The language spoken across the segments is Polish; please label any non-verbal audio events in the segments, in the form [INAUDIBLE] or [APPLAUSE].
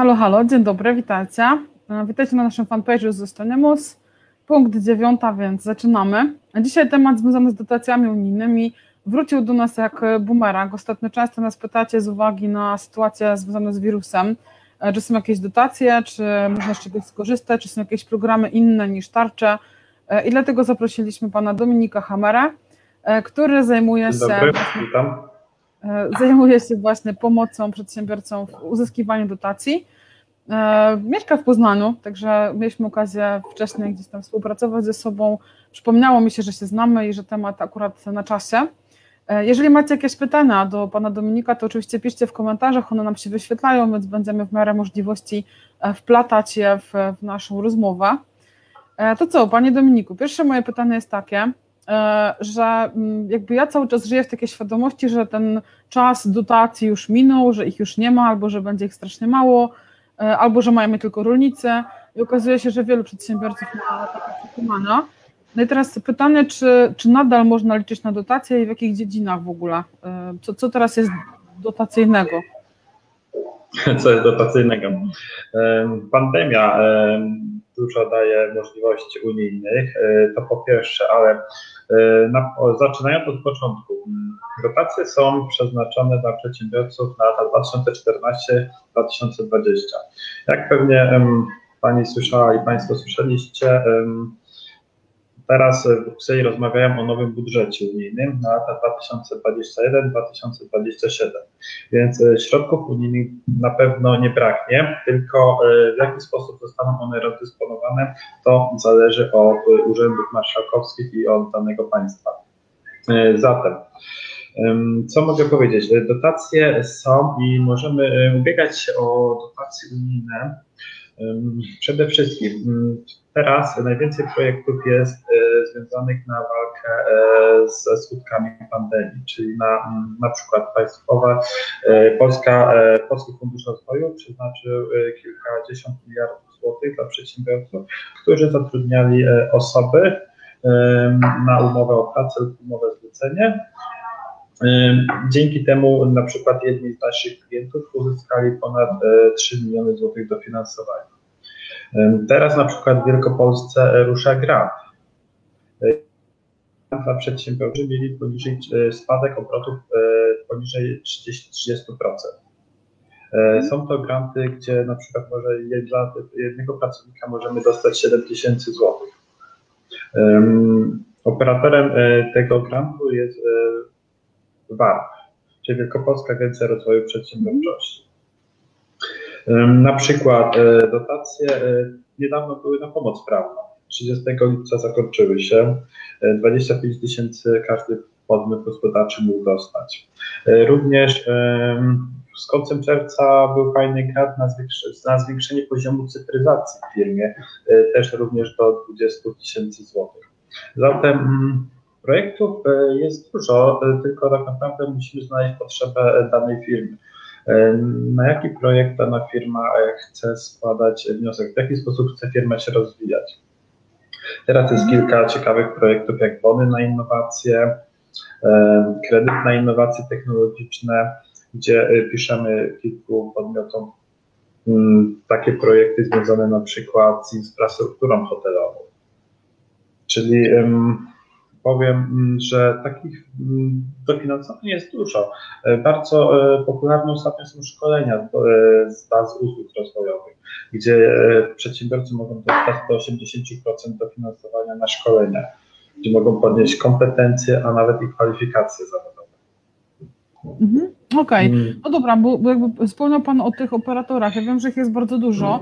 Halo, halo, dzień dobry, witajcie. E, witajcie na naszym fanpage'u Zostaniemos. Punkt dziewiąta, więc zaczynamy. Dzisiaj temat związany z dotacjami unijnymi wrócił do nas jak bumerang. Ostatnio często nas pytacie z uwagi na sytuację związaną z wirusem, e, czy są jakieś dotacje, czy można z czegoś skorzystać, czy są jakieś programy inne niż tarcze. E, I dlatego zaprosiliśmy pana Dominika Hamera, który zajmuje Dzień się. Dobry, witam. E, zajmuje się właśnie pomocą przedsiębiorcom w uzyskiwaniu dotacji. E, Mieszka w Poznaniu, także mieliśmy okazję wcześniej gdzieś tam współpracować ze sobą. Przypomniało mi się, że się znamy i że temat akurat na czasie. E, Jeżeli macie jakieś pytania do pana Dominika, to oczywiście piszcie w komentarzach, one nam się wyświetlają, więc będziemy w miarę możliwości wplatać je w, w naszą rozmowę. To co, panie Dominiku, pierwsze moje pytanie jest takie, że mm, jakby ja cały czas żyję w takiej świadomości, że ten czas dotacji już minął, że ich już nie ma, albo że będzie ich strasznie mało, albo że je tylko rolnicy i okazuje się, że wielu przedsiębiorców ma takie przekonania. No i teraz pytanie, czy, czy nadal można liczyć na dotacje i w jakich dziedzinach w ogóle? Co, co teraz jest dotacyjnego? Co jest dotacyjnego? Em, Pandemia em, dużo daje możliwości unijnych, e, to po pierwsze, ale e, na, o, zaczynając od początku, dotacje są przeznaczone dla przedsiębiorców na lata 2014-2020. Jak pewnie em, Pani słyszała i Państwo słyszeliście, em, Teraz w Brukseli rozmawiają o nowym budżecie unijnym na lata 2021-2027, więc e, środków unijnych na pewno nie braknie, tylko e, w jaki sposób zostaną one rozdysponowane, to zależy od e, urzędów marszałkowskich i od danego państwa. E, Zatem, em, co mogę powiedzieć? E, Dotacje są i możemy e, ubiegać się o dotacje unijne. Przede wszystkim teraz najwięcej projektów jest e, związanych na walkę e, ze skutkami pandemii, czyli na, mm, na przykład państwowe, e, Polska, Polski Fundusz Rozwoju przeznaczył kilkadziesiąt miliardów złotych dla przedsiębiorców, którzy zatrudniali osoby na umowę o pracę lub umowę zlecenie. Dzięki temu na przykład jedni z naszych klientów uzyskali ponad e, 3 miliony złotych dofinansowania. Teraz na przykład w Wielkopolsce e, rusza grant. E, Dla przedsiębiorcy mieli poniżej e, spadek obrotów poniżej 30, 30%. E, Są to granty, gdzie na przykład może dla jednego pracownika możemy dostać 7 tysięcy złotych. Em, Operatorem tego grantu jest WARP, czyli Wielkopolska Agencja Rozwoju Przedsiębiorczości. Na przykład e, dotacje e, niedawno były na pomoc prawną. 30 lipca zakończyły się. E, 25 tysięcy każdy podmiot gospodarczy mógł dostać. E, Również z końcem czerwca był fajny grant na, na zwiększenie poziomu cyfryzacji w firmie, e, też również do 20 tysięcy złotych. Zatem mm, projektów e, jest dużo, e, tylko tak naprawdę musimy znaleźć potrzebę e, danej firmy. E, Na jaki projekt dana firma chce składać wniosek, w jaki sposób chce firma się rozwijać. Teraz jest kilka ciekawych projektów, jak bony na innowacje, e, kredyt na innowacje technologiczne, gdzie e, piszemy kilku podmiotom mm, takie projekty związane na przykład z infrastrukturą hotelową. Czyli powiem, mm, że takich mm, dofinansowań jest dużo. E, Bardzo e, popularne ostatnio są szkolenia e, z baz usług rozwojowych, gdzie przedsiębiorcy mogą dostać do 80% dofinansowania na szkolenia, gdzie mogą podnieść kompetencje, a nawet i kwalifikacje zawodowe. Mhm. Okej. Mm, No dobra, bo, jakby wspomniał Pan o tych operatorach. Ja wiem, że ich jest bardzo dużo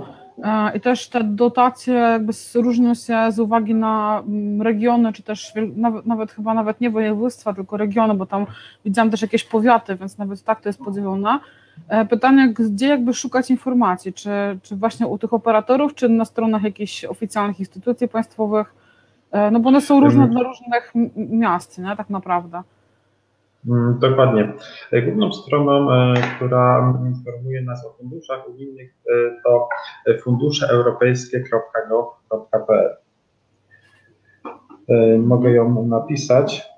i też te dotacje jakby różnią się z uwagi na mm, regiony, czy też nawet, nawet chyba nawet nie województwa, tylko regiony, bo tam widziałam też jakieś powiaty, więc nawet tak to jest podzielone. E, Pytanie, gdzie jakby szukać informacji? Czy, czy właśnie u tych operatorów, czy na stronach jakichś oficjalnych instytucji państwowych? E, No bo one są różne dla różnych miast, nie? Tak naprawdę. Mm, Dokładnie. E, Główną stroną, e, która informuje nas o funduszach unijnych, e, to funduszeeuropejskie.gov.pl. E, Mogę ją napisać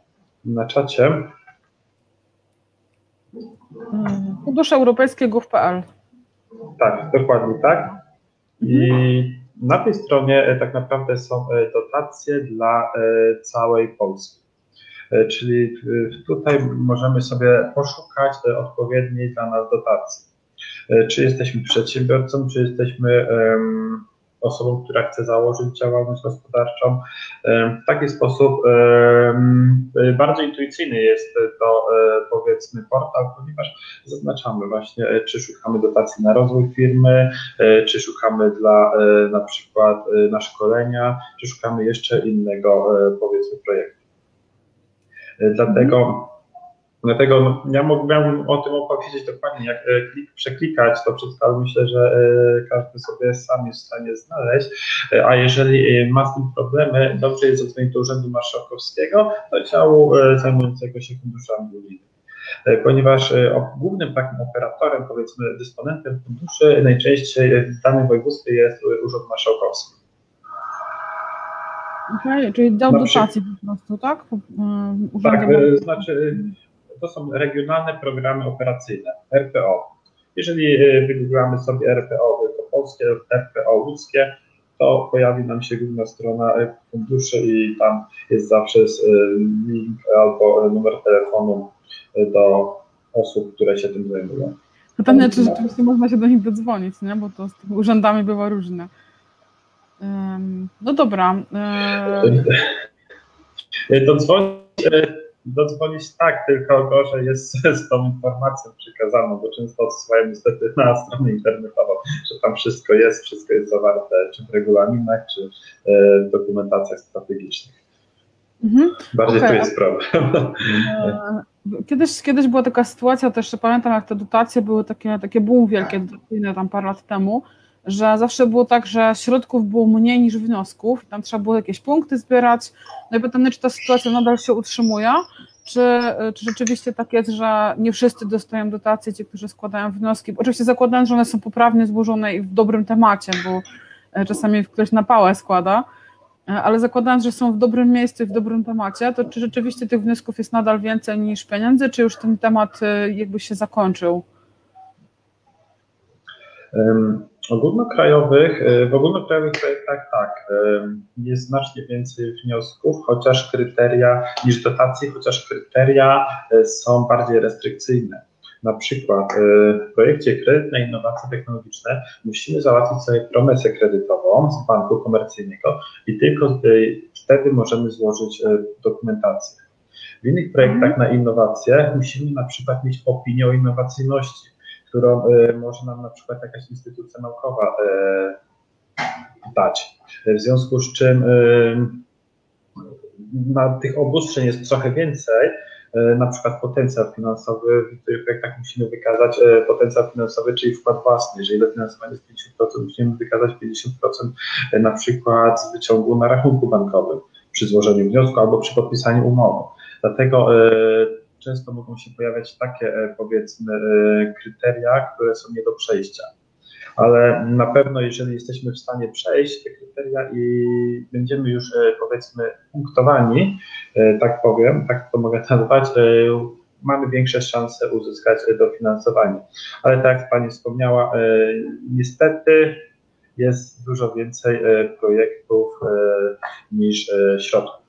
na czacie. Mm, Fundusze Europejskie gov.pl. Tak, dokładnie tak. I na tej stronie tak naprawdę są dotacje dla całej Polski. Czyli tutaj możemy sobie poszukać odpowiedniej dla nas dotacji. Czy jesteśmy przedsiębiorcą, czy jesteśmy osobą, która chce założyć działalność gospodarczą. W taki sposób bardzo intuicyjny jest to powiedzmy portal, ponieważ zaznaczamy właśnie, czy szukamy dotacji na rozwój firmy, czy szukamy dla na przykład na szkolenia, czy szukamy jeszcze innego powiedzmy projektu. Dlatego Dlatego no, ja mógłbym o tym opowiedzieć dokładnie, jak e, klik, przeklikać to ale myślę, że e, każdy sobie sam jest w stanie znaleźć. E, a jeżeli ma z tym problemy, dobrze jest zadzwonić do Urzędu Marszałkowskiego, do działu zajmującego się funduszami unijnymi. Ponieważ głównym takim operatorem, powiedzmy dysponentem funduszy najczęściej w danym województwie jest Urząd Marszałkowski. Okej, czyli dział dotacji po prostu, tak? tak, znaczy to są regionalne programy operacyjne, RPO. Jeżeli e, wygooglamy sobie RPO wielkopolskie, RPO łódzkie, to pojawi nam się główna strona e, funduszy i tam jest zawsze e, link albo numer telefonu do osób, które się tym zajmują. Pytanie, czy rzeczywiście można się do nich dodzwonić, nie? bo to z tymi urzędami bywa różne. No dobra. Dodzwonić dodzwonić tak, tylko gorzej jest [LAUGHS] z tą informacją przekazaną, bo często odsyłają niestety na stronę internetową, że tam wszystko jest, wszystko jest zawarte, czy w regulaminach, czy e, w dokumentacjach strategicznych. Mhm. Bardziej okay. tu jest problem. E, kiedyś, kiedyś była taka sytuacja, też pamiętam, jak te dotacje były takie, takie boom wielkie dotacyjne tam parę lat temu, że zawsze było tak, że środków było mniej niż wniosków, tam trzeba było jakieś punkty zbierać, no i pytanie, czy ta sytuacja nadal się utrzymuje, czy, czy rzeczywiście tak jest, że nie wszyscy dostają dotacje, ci, którzy składają wnioski, oczywiście zakładając, że one są poprawnie złożone i w dobrym temacie, bo e, czasami ktoś na pałę składa, e, ale zakładając, że są w dobrym miejscu i w dobrym temacie, to czy rzeczywiście tych wniosków jest nadal więcej niż pieniędzy, czy już ten temat e, jakby się zakończył? Ogólnokrajowych, e, w ogólnokrajowych projektach tak, e, jest znacznie więcej wniosków, chociaż kryteria niż dotacji, chociaż kryteria e, są bardziej restrykcyjne. Na przykład w projekcie Kredyt na innowacje technologiczne musimy załatwić sobie promesę kredytową z banku komercyjnego i tylko wtedy możemy złożyć dokumentację. W innych projektach na innowacje musimy na przykład mieć opinię o innowacyjności którą e, może nam na przykład jakaś instytucja naukowa e, dać. W związku z czym e, na tych obostrzeń jest trochę więcej, na przykład potencjał finansowy, w tych projektach musimy wykazać potencjał finansowy, czyli wkład własny. Jeżeli dofinansowanie jest 50%, musimy wykazać 50% na przykład z wyciągu na rachunku bankowym przy złożeniu wniosku albo przy podpisaniu umowy. Dlatego często mogą się pojawiać takie, e, powiedzmy, e, kryteria, które są nie do przejścia. Ale na pewno, jeżeli jesteśmy w stanie przejść te kryteria i będziemy już, e, powiedzmy, punktowani, tak powiem, tak to mogę nazwać, mamy większe szanse uzyskać dofinansowanie. Ale tak jak Pani wspomniała, niestety jest dużo więcej projektów niż środków.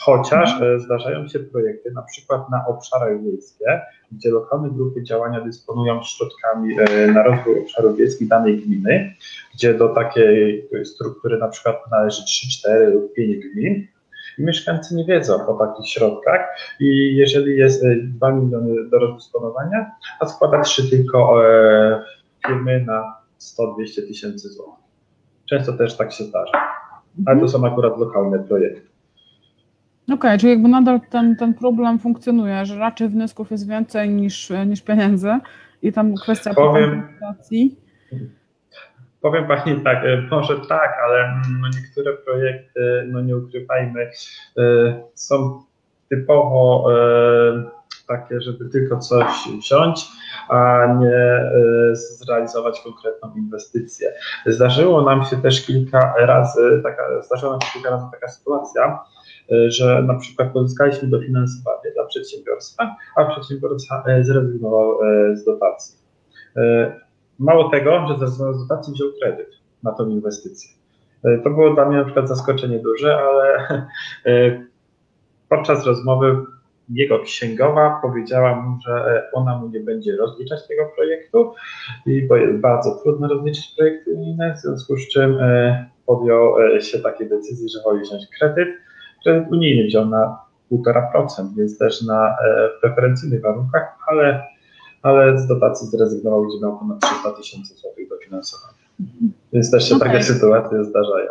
Chociaż mhm. e, zdarzają się projekty, na przykład na obszarach wiejskie, gdzie lokalne grupy działania dysponują środkami e, na rozwój obszarów wiejskich danej gminy, gdzie do takiej struktury na przykład należy 3, 4 lub 5 gmin, i mieszkańcy nie wiedzą o takich środkach i jeżeli jest 2 e, miliony do rozdysponowania, a składa 3 tylko firmy na 100-200 tysięcy złotych. Często też tak się zdarza, ale to mhm. są akurat lokalne projekty. Okej, okay, czyli jakby nadal ten, ten problem funkcjonuje, że raczej wniosków jest więcej niż, niż pieniędzy i tam kwestia powiem, powiem Pani tak, e, może tak, ale mm, no niektóre projekty, no nie ukrywajmy, e, są typowo e, takie, żeby tylko coś wziąć, a nie zrealizować konkretną inwestycję. Zdarzyło nam się też kilka razy, taka, zdarzyła nam się kilka razy taka sytuacja, że na przykład pozyskaliśmy dofinansowanie dla przedsiębiorstwa, a przedsiębiorca e, zrezygnował e, z dotacji. mało tego, że zarządzając dotacji wziął kredyt na tą inwestycję. To było dla mnie na przykład zaskoczenie duże, ale podczas rozmowy jego księgowa powiedziała mu, że ona mu nie będzie rozliczać tego projektu, bo jest bardzo trudno rozliczyć projekty unijne, w związku z czym podjął się takiej decyzji, że woli wziąć kredyt. Kredyt unijny wziął na 1,5%, więc też na preferencyjnych warunkach, ale, ale z dotacji zrezygnował, gdzie miał ponad 300 tysięcy złotych dofinansowania. Więc też się okay. takie sytuacje zdarzają.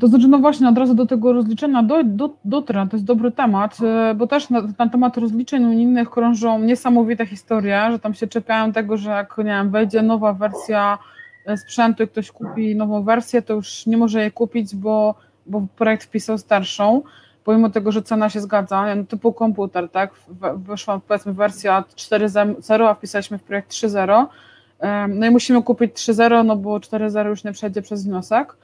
To znaczy, no właśnie, od razu do tego rozliczenia do, do, dotrę, to jest dobry temat, bo też na, na, temat rozliczeń unijnych krążą niesamowite historie, że tam się czepiają tego, że jak, nie wiem, wejdzie nowa wersja sprzętu i ktoś kupi nową wersję, to już nie może jej kupić, bo, bo projekt wpisał starszą, pomimo tego, że cena się zgadza, no, typu komputer, tak, wyszła powiedzmy wersja 4.0, a wpisaliśmy w projekt 3.0, no i musimy kupić 3.0, no bo 4.0 już nie przejdzie przez wniosek,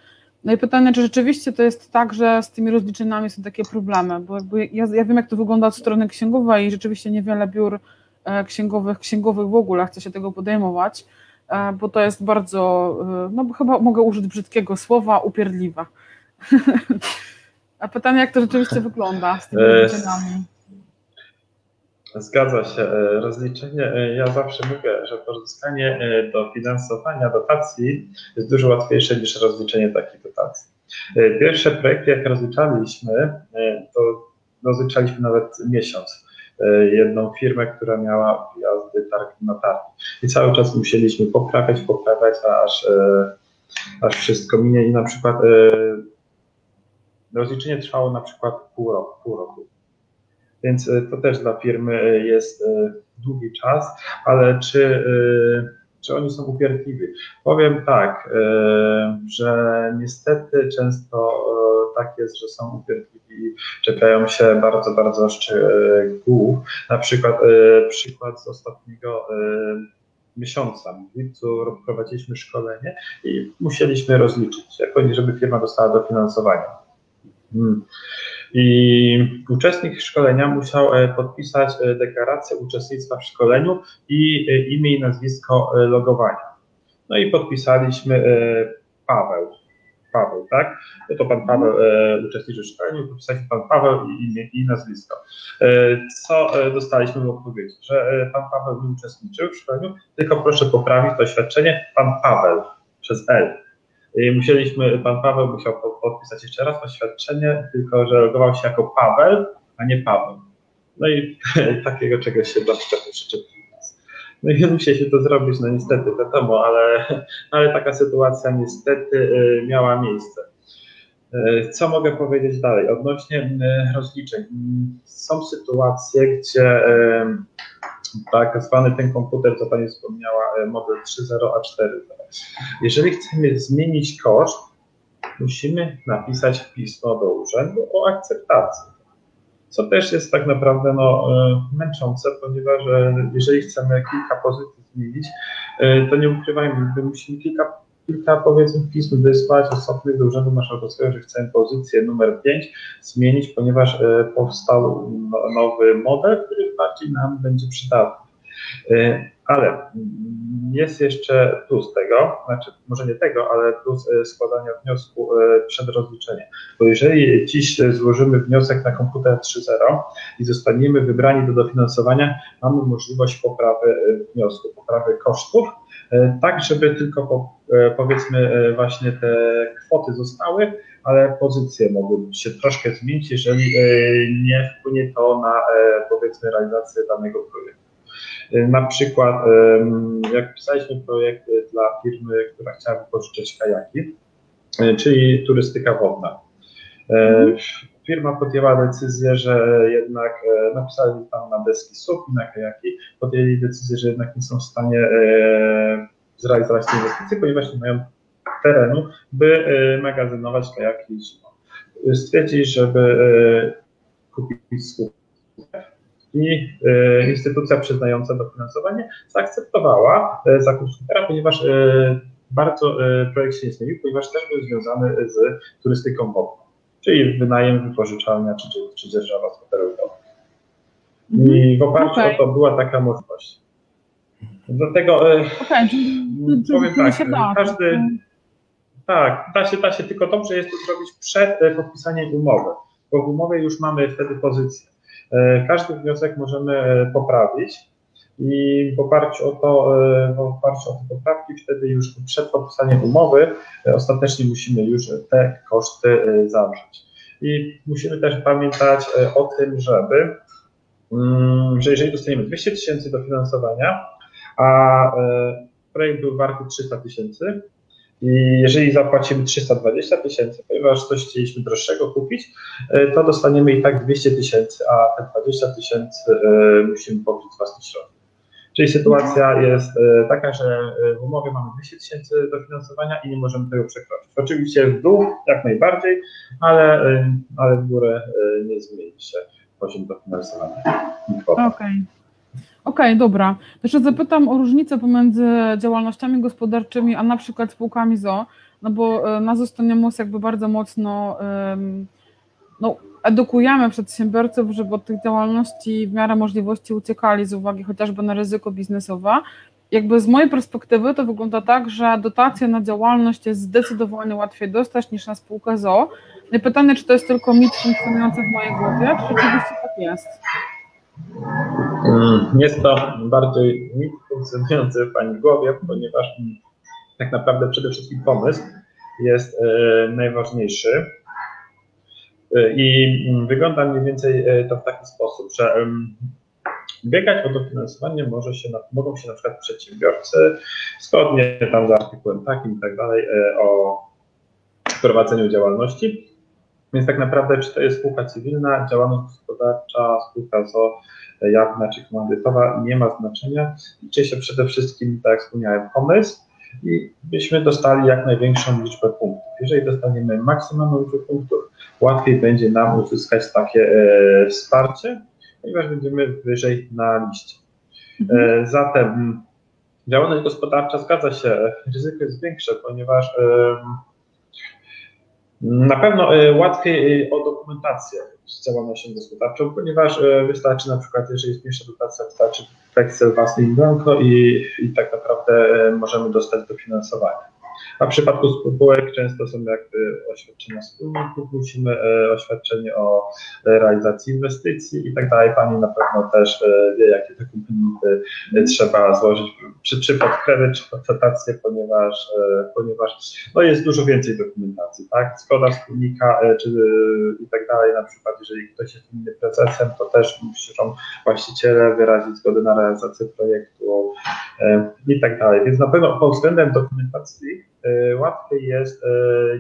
no i pytanie, czy rzeczywiście to jest tak, że z tymi rozliczeniami są takie problemy, bo ja, ja wiem, jak to wygląda od strony księgowej i rzeczywiście niewiele biur e, księgowych, księgowych w ogóle chce się tego podejmować, e, bo to jest bardzo, e, no chyba mogę użyć brzydkiego słowa, upierdliwe. [LAUGHS] A pytanie, jak to rzeczywiście wygląda z tymi rozliczeniami? Zgadza się. E, rozliczenie, e, ja zawsze mówię, że pozyskanie e, dofinansowania dotacji jest dużo łatwiejsze niż rozliczenie takich dotacji. Pierwsze projekty, jak rozliczaliśmy, to rozliczaliśmy nawet miesiąc. Jedną firmę, która miała wjazdy targi na targi. I cały czas musieliśmy poprawiać, poprawiać, aż, aż wszystko minie. I na przykład rozliczenie trwało na przykład pół roku. Pół roku więc e, to też dla firmy e, jest e, długi czas, ale czy, czy oni są upierdliwi? Powiem tak, że niestety często tak jest, że są upierdliwi i czekają się bardzo, bardzo szczegółów. Na przykład przykład z ostatniego miesiąca. W lipcu prowadziliśmy szkolenie i musieliśmy rozliczyć, żeby firma dostała dofinansowania. Hmm. I uczestnik szkolenia musiał e, podpisać e, deklarację uczestnictwa w szkoleniu i e, imię i nazwisko logowania. No i podpisaliśmy Paweł. Paweł, tak? No to pan Paweł e, uczestniczył w szkoleniu, podpisaliśmy pan Paweł i imię i nazwisko. E, co dostaliśmy w odpowiedzi? Że pan Paweł nie uczestniczył w szkoleniu, tylko proszę poprawić to oświadczenie pan Paweł przez L. I musieliśmy, pan Paweł musiał podpisać jeszcze raz oświadczenie, tylko że logował się jako Paweł, a nie Paweł. No i [LAUGHS] takiego czegoś się dla przyczepy przyczepili No i musieliśmy to zrobić, no niestety, wiadomo, ale, [LAUGHS] ale taka sytuacja niestety y, miała miejsce. Y, co mogę powiedzieć dalej? Odnośnie y, rozliczeń. Są sytuacje, gdzie tak zwany ten komputer, co Pani wspomniała, e, model 3.0 a 4.0. Jeżeli chcemy zmienić koszt, musimy napisać pismo do urzędu o akceptacji. Co też jest tak naprawdę no, e, męczące, ponieważ e, jeżeli chcemy kilka pozycji zmienić, to nie ukrywajmy, my musimy kilka kilka powiedzmy pism wysłać osobnych do Urzędu Marszałkowskiego, że chcemy pozycję numer 5 zmienić, ponieważ e, powstał no, nowy model, który bardziej nam będzie przydatny. E, ale jest jeszcze plus tego, znaczy może nie tego, ale plus e, składania wniosku przed rozliczeniem. Bo jeżeli dziś złożymy wniosek na komputer 3.0 i zostaniemy wybrani do dofinansowania, mamy możliwość poprawy wniosku, poprawy kosztów, tak żeby tylko po, e, powiedzmy e, właśnie te kwoty zostały, ale pozycje mogłyby się troszkę zmienić, jeżeli nie wpłynie to na powiedzmy realizację danego projektu. Na przykład, jak pisaliśmy projekt dla firmy, która chciała wypożyczyć kajaki, czyli turystyka wodna. Mhm. Firma podjęła decyzję, że jednak napisali tam na deski SUP i na kajaki, podjęli decyzję, że jednak nie są w stanie zrealizować te inwestycje, ponieważ nie mają terenu, by e, magazynować kajaki zimą. Stwierdzili, żeby e, kupić skup. I e, instytucja przyznająca dofinansowanie zaakceptowała zakup supera, ponieważ bardzo projekt się nie zmienił, ponieważ też był związany z turystyką wodną, czyli wynajem, wypożyczalnia czy, czy dzierżawa skuterów wodnych. I w oparciu okay. o to była taka możliwość. Dlatego e, czyli powiem tak, się da. każdy, tak, da się, da się, tylko dobrze jest to zrobić przed e, podpisaniem umowy, bo w umowie już mamy wtedy pozycję. E, Każdy wniosek możemy e, poprawić i w oparciu o to, e, w oparciu o te poprawki, wtedy już przed podpisaniem umowy e, ostatecznie musimy już te koszty e, zawrzeć. I musimy też pamiętać o tym, żeby, mm, że jeżeli dostaniemy 200 tysięcy dofinansowania, a projekt był warty 300 tysięcy, i jeżeli zapłacimy 320 tysięcy, ponieważ coś chcieliśmy droższego kupić, to dostaniemy i tak 200 tysięcy, a te 20 tysięcy musimy pokryć z własnych środków. Czyli sytuacja jest e, taka, że e, w umowie mamy 200 tysięcy dofinansowania i nie możemy tego przekroczyć. Oczywiście w dół jak najbardziej, ale, e, ale w górę nie zmieni się poziom dofinansowania. i kwota. Okej. Okej, dobra. To jeszcze zapytam o różnicę pomiędzy działalnościami gospodarczymi, a na przykład spółkami ZO, no bo na Zostaniamus jakby bardzo mocno no, edukujemy przedsiębiorców, żeby od tych działalności w miarę możliwości uciekali z uwagi chociażby na ryzyko biznesowe. Jakby z mojej perspektywy to wygląda tak, że dotacje na działalność jest zdecydowanie łatwiej dostać niż na spółkę ZO. No i pytanie, czy to jest tylko mit funkcjonujący w mojej głowie, czy rzeczywiście tak jest? Mm, Jest to bardziej mit funkcjonujący w Pani głowie, ponieważ mm, tak naprawdę przede wszystkim pomysł jest e, najważniejszy. E, I mm, wygląda mniej więcej e, to w taki sposób, że biegać o dofinansowanie może się mogą się na przykład przedsiębiorcy zgodnie tam z artykułem takim i tak dalej e, o prowadzeniu działalności. Więc tak naprawdę, czy to jest spółka cywilna, działalność gospodarcza, spółka ZO, jawna czy komandytowa, nie ma znaczenia. Liczy się przede wszystkim, tak jak wspomniałem, pomysł i byśmy dostali jak największą liczbę punktów. Jeżeli dostaniemy maksymalną liczbę punktów, łatwiej będzie nam uzyskać takie e, wsparcie, ponieważ będziemy wyżej na liście. E, zatem mm, działalność gospodarcza zgadza się, ryzyko jest większe, ponieważ em, na pewno e, łatwiej e, o dokumentację z działalnością gospodarczą, ponieważ e, wystarczy na przykład, jeżeli jest mniejsza dotacja, wystarczy Excel własny blanko i, i tak naprawdę możemy dostać dofinansowanie. A w przypadku spółek często są jakby oświadczenia wspólników, musimy e, oświadczenie o e, realizacji inwestycji i tak dalej. Pani na pewno też e, wie, jakie dokumenty trzeba złożyć, czy, czy pod kredyt, czy pod ponieważ, ponieważ no jest dużo więcej dokumentacji, tak? Zgoda wspólnika czy, i tak dalej, na przykład jeżeli ktoś jest innym prezesem, to też muszą właściciele wyrazić zgodę na realizację projektu i tak dalej. Więc na pewno pod względem dokumentacji łatwiej jest e,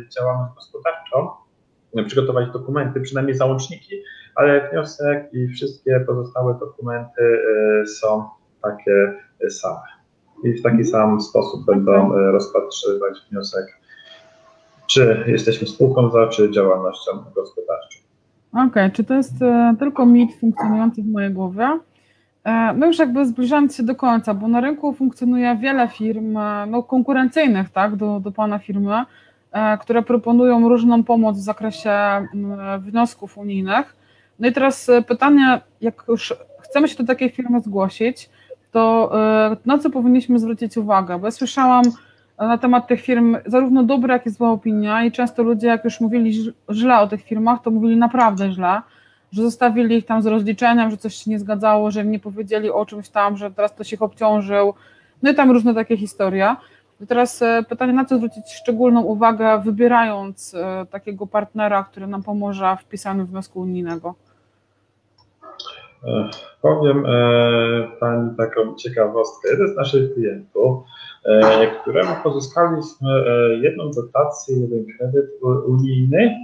działalność gospodarczą, e, przygotować dokumenty, przynajmniej załączniki, ale wniosek i wszystkie pozostałe dokumenty e, są takie e, same. I w taki sam sposób będą e, rozpatrywać wniosek, czy jesteśmy spółką za, czy działalnością gospodarczą. Okej, czy to jest e, tylko mit funkcjonujący w mojej głowie? No już jakby zbliżając się do końca, bo na rynku funkcjonuje wiele firm e, no, konkurencyjnych tak, do, do Pana firmy, e, które proponują różną pomoc w zakresie wniosków unijnych. No i teraz pytanie, jak już chcemy się do takiej firmy zgłosić, to na co powinniśmy zwrócić uwagę? Bo ja słyszałam na temat tych firm zarówno dobre, jak i zła opinia i często ludzie, jak już mówili źle o tych firmach, to mówili naprawdę źle, że zostawili ich tam z rozliczeniem, że coś się nie zgadzało, że nie powiedzieli o czymś tam, że teraz ktoś ich obciążył, no i tam różne takie historie. I teraz e, pytanie, na co zwrócić szczególną uwagę, wybierając e, takiego partnera, który nam pomoże w pisaniu wniosku unijnego? E, Powiem Pani taką ciekawostkę. Jeden z naszych klientów, któremu pozyskaliśmy jedną dotację, jeden kredyt unijny.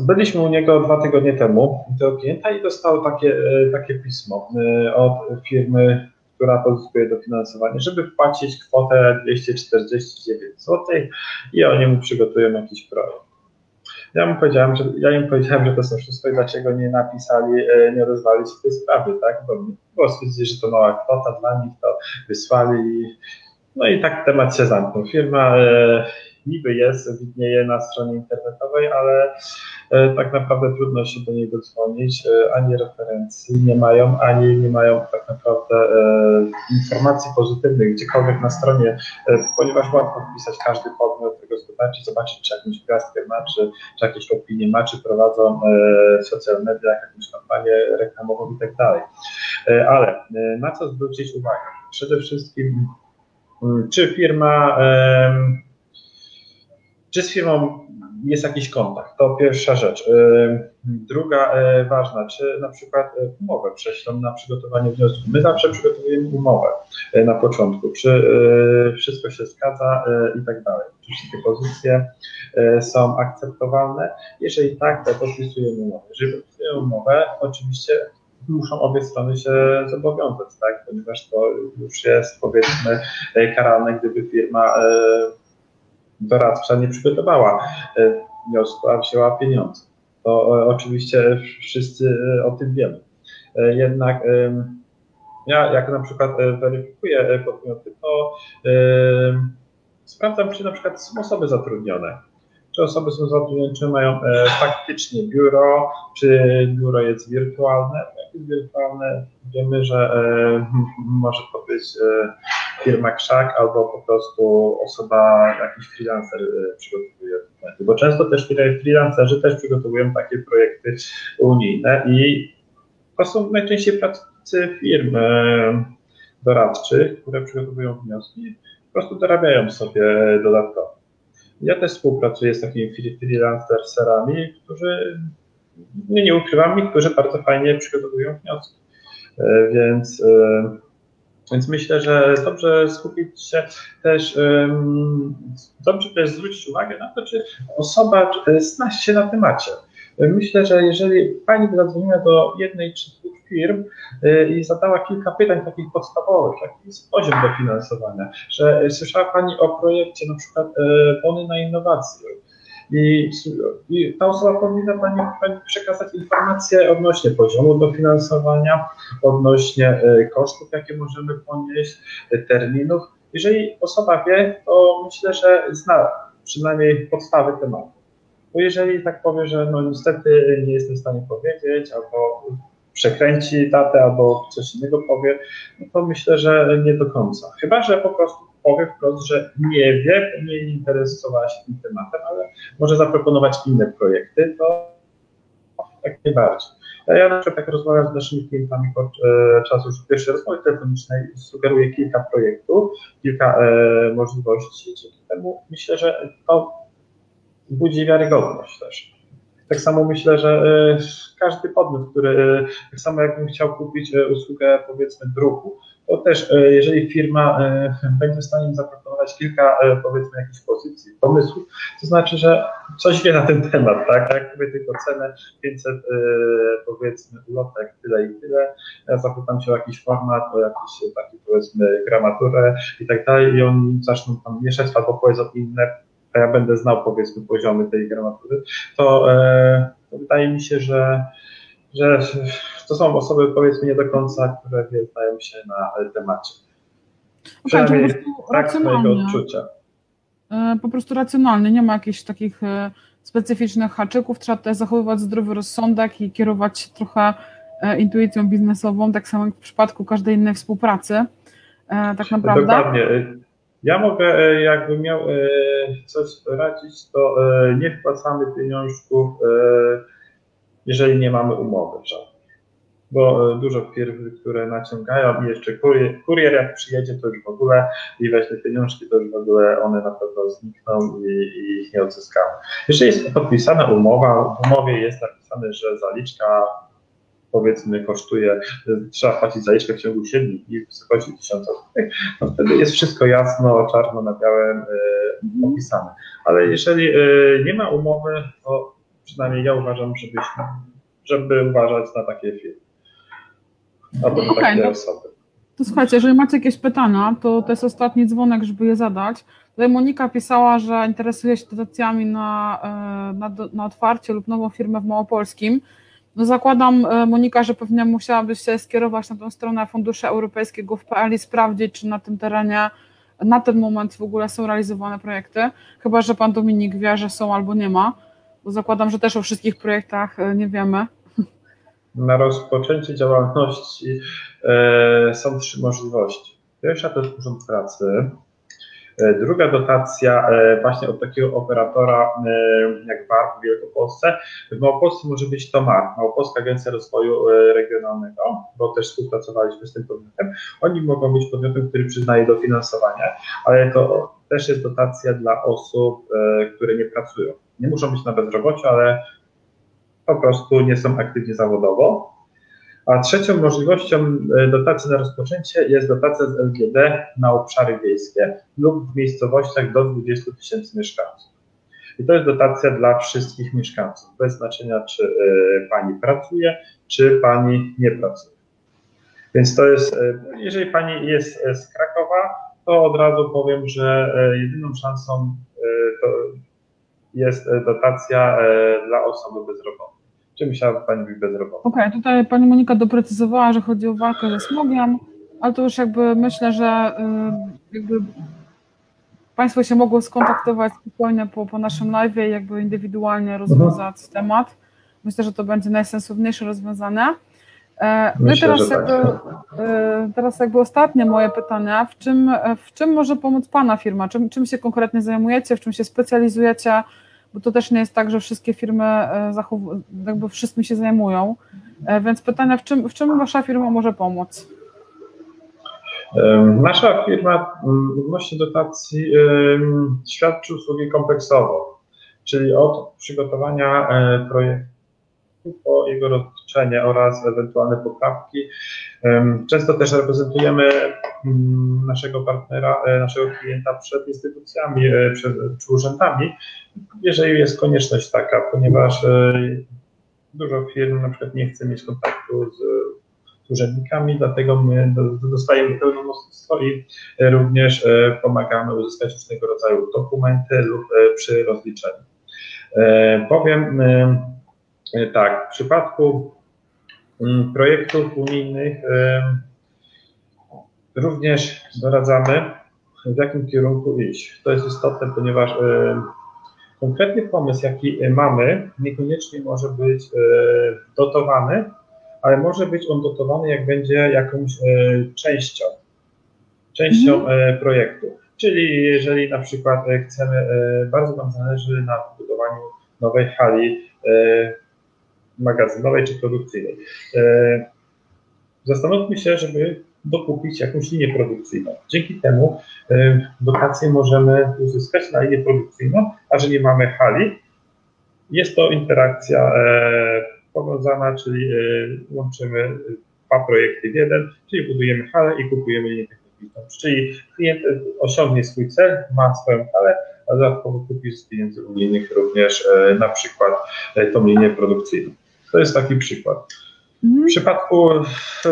Byliśmy u niego dwa tygodnie temu, tego klienta, i dostał takie, e, takie pismo e, od firmy, która pozyskuje dofinansowanie, żeby wpłacić kwotę 249 zł i oni mu przygotują jakiś projekt. Ja mu powiedziałem, że ja im powiedziałem, że to są wszystko i dlaczego nie napisali, e, nie odezwali się tej sprawy, tak? Bo, bo stwierdzili, że to mała kwota dla nich, to wysłali no i tak temat się zamknął. Firma niby jest, widnieje na stronie internetowej, ale e, tak naprawdę trudno się do niej dodzwonić, e, ani referencji nie mają, ani nie mają tak naprawdę informacji pozytywnych gdziekolwiek na stronie, ponieważ łatwo wpisać każdy podmiot gospodarczy, zobaczyć czy jakąś gwiazdkę ma, czy, czy jakieś opinie ma, czy prowadzą social mediach jakąś kampanię reklamową i tak dalej. Ale na co zwrócić uwagę? Przede wszystkim Mm, czy firma, czy z firmą jest jakiś kontakt? To pierwsza rzecz. Druga e, ważna, czy na przykład e, umowę prześlą na przygotowanie wniosku. My zawsze przygotowujemy umowę na początku, czy wszystko się zgadza i tak dalej, czy wszystkie pozycje są akceptowalne. Jeżeli tak, to podpisujemy umowę. Jeżeli podpisujemy umowę, oczywiście muszą obie strony się zobowiązać, tak? ponieważ to już jest powiedzmy karalne, gdyby firma doradcza nie przygotowała e, wniosku, a wzięła pieniądze. To e, oczywiście wszyscy o tym wiemy. Jednak ja jak na przykład weryfikuję podmioty, to sprawdzam, czy na przykład są osoby zatrudnione czy osoby są zatrudnione, czy mają e, faktycznie biuro, czy biuro jest wirtualne. Jest wirtualne, wiemy, że e, może to być e, firma krzak albo po prostu osoba, jakiś freelancer e, przygotowuje dokumenty, bo często też freelancerzy też przygotowują takie projekty unijne i to są najczęściej pracownicy firm doradczych, które przygotowują wnioski, po prostu dorabiają sobie dodatkowo. Ja też współpracuję z takimi freelancerami, którzy, nie, nie ukrywam, niektórzy bardzo fajnie przygotowują wnioski. E, więc, e, więc myślę, że dobrze skupić się też, dobrze też zwrócić uwagę na to, czy osoba zna się na temacie. Myślę, że jeżeli Pani by zadzwoniła do jednej czy dwóch firm i zadała kilka pytań takich podstawowych, jaki jest poziom dofinansowania, że słyszała Pani o projekcie na przykład bony na innowacje, i, I, ta osoba powinna pani, przekazać informacje odnośnie poziomu dofinansowania, odnośnie y, kosztów, jakie możemy ponieść, terminów. Jeżeli osoba wie, to myślę, że zna przynajmniej podstawy tematu. Bo jeżeli tak powie, że no niestety nie jestem w stanie powiedzieć, albo przekręci datę, albo coś innego powie, no to myślę, że nie do końca. Chyba, że po prostu powie wprost, że nie wie, nie interesowała się tym tematem, ale może zaproponować inne projekty, to jak najbardziej. Ja na przykład jak rozmawiam z naszymi klientami podczas już pierwszej rozmowy telefonicznej, sugeruję kilka projektów, kilka e, możliwości. Dzięki temu myślę, że to budzi wiarygodność też. Tak samo myślę, że e, każdy podmiot, który, e, tak samo jakbym chciał kupić e, usługę powiedzmy druku, to też jeżeli firma będzie w stanie zaproponować kilka powiedzmy jakichś pozycji, pomysłów, to znaczy, że coś wie na ten temat, tak? Jak mówię tylko cenę 500 powiedzmy ulotek, tyle i tyle, ja zapytam się o jakiś format, o jakiś taki powiedzmy gramaturę i tak dalej i oni zaczną tam mieszać albo powiedzą inne a ja będę znał powiedzmy poziomy tej gramatury, to, e, to wydaje mi się, że, że to są osoby powiedzmy nie do końca, które znają się na temacie. Przynajmniej okay, tak z mojego odczucia. E, po prostu racjonalnie, nie ma jakichś takich e, specyficznych haczyków, trzeba też zachowywać zdrowy rozsądek i kierować się trochę intuicją biznesową, tak samo jak w przypadku każdej innej współpracy. Tak naprawdę. Dokładnie. Ja mogę, e, jakby miał e, coś radzić, to e, nie wpłacamy pieniążków, jeżeli nie mamy umowy żadnej. Bo dużo firm, które naciągają i jeszcze kurier, kurier jak przyjedzie, to już w ogóle i weźmie pieniążki, to już w ogóle one na pewno znikną i, i ich nie odzyskamy. Jeżeli jest podpisana umowa, w umowie jest napisane, że zaliczka powiedzmy kosztuje, trzeba płacić zaliczkę w ciągu 7 dni w wysokości 1000 zł, no wtedy jest wszystko jasno, czarno na białym e, opisane. Ale jeżeli e, nie ma umowy, to przynajmniej ja uważam, żebyśmy, żeby uważać na takie firmy. Albo na okay, takie no. osoby. To słuchajcie, jeżeli macie jakieś pytania, to to jest ostatni dzwonek, żeby je zadać. Tutaj Monika pisała, że interesuje się dotacjami na, e, na, na otwarcie lub nową firmę w Małopolskim. No zakładam, e, Monika, że pewnie musiałabyś się skierować na tą stronę funduszy europejskiego w PL i sprawdzić, czy na tym terenie na ten moment w ogóle są realizowane projekty, chyba że pan Dominik wie, że są albo nie ma, zakładam, że też o wszystkich projektach e, nie wiemy. Na rozpoczęcie działalności e, są trzy możliwości. Pierwsza to jest Urząd Pracy. E, druga dotacja e, właśnie od takiego operatora e, jak VAR w Wielkopolsce. W Małopolsce może być to MAR, Małopolska Agencja Rozwoju Regionalnego, bo też współpracowaliśmy z tym podmiotem. Oni mogą być podmiotem, który przyznaje dofinansowanie, ale to też jest dotacja dla osób, które nie pracują. Nie muszą być na bezrobociu, ale po prostu nie są aktywni zawodowo. A trzecią możliwością e, dotacji na rozpoczęcie jest dotacja z LGD na obszary wiejskie lub w miejscowościach do 20 tysięcy mieszkańców. I to jest dotacja dla wszystkich mieszkańców, bez znaczenia, czy e, pani pracuje, czy pani nie pracuje. Więc to jest, e, jeżeli pani jest z Krakowa, to od razu powiem, że jedyną szansą jest dotacja dla osoby bezrobotnej. Czy musiała Pani być bezrobotna? Okej, okay, tutaj Pani Monika doprecyzowała, że chodzi o walkę ze smogiem, ale to już jakby myślę, że y, jakby Państwo się mogło skontaktować spokojnie po, po naszym live i jakby indywidualnie rozwiązać mhm. temat. Myślę, że to będzie najsensowniejsze rozwiązanie. E, no i teraz, tak. jakby, y, teraz jakby ostatnie moje pytanie. W czym, w czym może pomóc Pana firma? Czym, czym się konkretnie zajmujecie? W czym się specjalizujecie? bo to też nie jest tak, że wszystkie firmy e, jakby wszystkim się zajmują. Więc pytanie, w czym, w czym wasza firma może pomóc? Nasza firma odnośnie dotacji świadczy usługi kompleksowo, czyli od przygotowania projektu po jego rozliczenie oraz ewentualne poprawki. Często też reprezentujemy mm, naszego partnera, naszego klienta przed instytucjami, przed, czy urzędami, jeżeli jest konieczność taka, ponieważ e, dużo firm na przykład nie chce mieć kontaktu z, urzędnikami, dlatego my dostajemy pełnomocnictwo i również e, pomagamy uzyskać różnego rodzaju dokumenty lub e, przy rozliczeniu. Powiem tak, w przypadku mm, projektów unijnych również doradzamy, w jakim kierunku iść. To jest istotne, ponieważ Konkretny pomysł, jaki e, mamy, niekoniecznie może być e, dotowany, ale może być on dotowany, jak będzie jakąś e, częścią, częścią mm. projektu. Czyli jeżeli na przykład chcemy, bardzo nam zależy na budowaniu nowej hali magazynowej czy produkcyjnej. Zastanówmy się, żeby dokupić jakąś linię produkcyjną. Dzięki temu e, dotacje możemy uzyskać na linię produkcyjną, a że nie mamy hali, jest to interakcja e, powiązana, czyli e, łączymy dwa projekty w jeden, czyli budujemy halę i kupujemy linię techniczną. Czyli klient osiągnie swój cel, ma swoją halę, a dodatkowo kupi z pieniędzy unijnych również na przykład tą linię produkcyjną. To jest taki przykład. W przypadku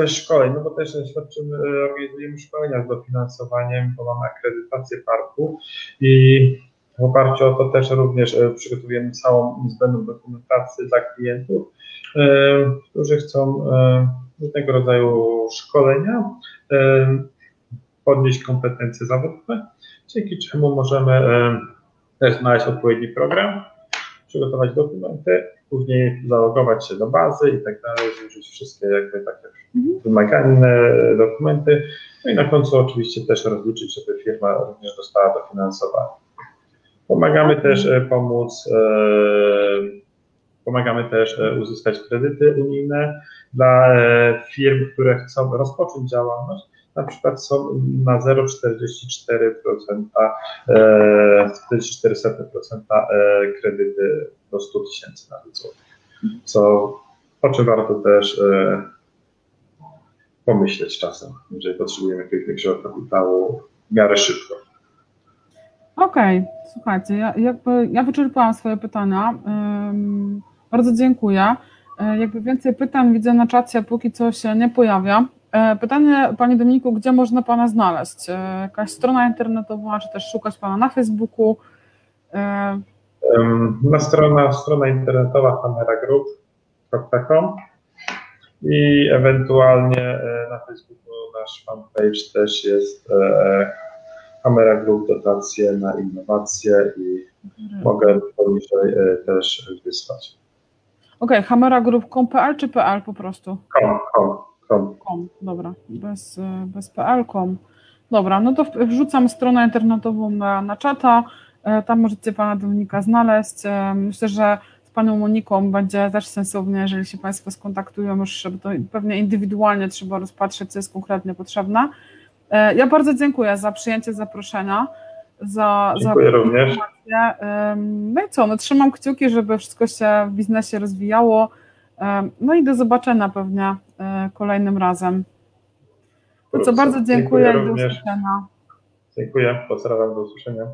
szkoleń, no bo też świadczymy, organizujemy szkolenia z dofinansowaniem, bo mamy akredytację parku i w oparciu o to też również e, przygotowujemy całą niezbędną dokumentację dla klientów, e, którzy chcą e, różnego rodzaju szkolenia, podnieść kompetencje zawodowe, dzięki czemu możemy też znaleźć odpowiedni program, przygotować dokumenty później zalogować się do bazy i tak dalej, złożyć wszystkie jakby takie mhm. wymagane dokumenty, no i na końcu oczywiście też rozliczyć, żeby firma również dostała dofinansowanie. Pomagamy mhm. też e, pomóc, e, pomagamy też e, uzyskać kredyty unijne dla firm, które chcą rozpocząć działalność, na przykład są na 0,44%, 44% kredyty do 100 tysięcy nawet złotych. Co, o czym warto też e, pomyśleć czasem, jeżeli potrzebujemy jakiegoś większego kapitału w miarę szybko. Okej, okay. słuchajcie, ja, jakby, ja wyczerpałam swoje pytania. Bardzo dziękuję. E, jakby więcej pytań widzę na czacie, póki co się nie pojawia. E, pytanie, Panie Dominiku, gdzie można Pana znaleźć? E, jakaś strona internetowa, czy też szukać Pana na Facebooku? E, na strona, strona internetowa kameragroup.com i ewentualnie na Facebooku nasz fanpage też jest Kamera Group dotacje na innowacje i mogę poniżej też wysłać. Okej, Hamera Group.com.pl czy PL po prostu? Com, com, com. Com, dobra, bez, e, bez PL.com. Dobra, no to wrzucam stronę internetową na, na czata, e, tam możecie Pana Dominika znaleźć. E, Myślę, że z Panią Moniką będzie też sensownie, jeżeli się Państwo skontaktują już, żeby to pewnie indywidualnie trzeba rozpatrzeć, co jest konkretnie potrzebne. E, Ja bardzo dziękuję za przyjęcie zaproszenia, za, Dziękuję za również. No i co, no trzymam kciuki, żeby wszystko się w biznesie rozwijało. No i do zobaczenia pewnie kolejnym razem. To co, bardzo dziękuję i do usłyszenia. Dziękuję, pozdrawiam, do usłyszenia.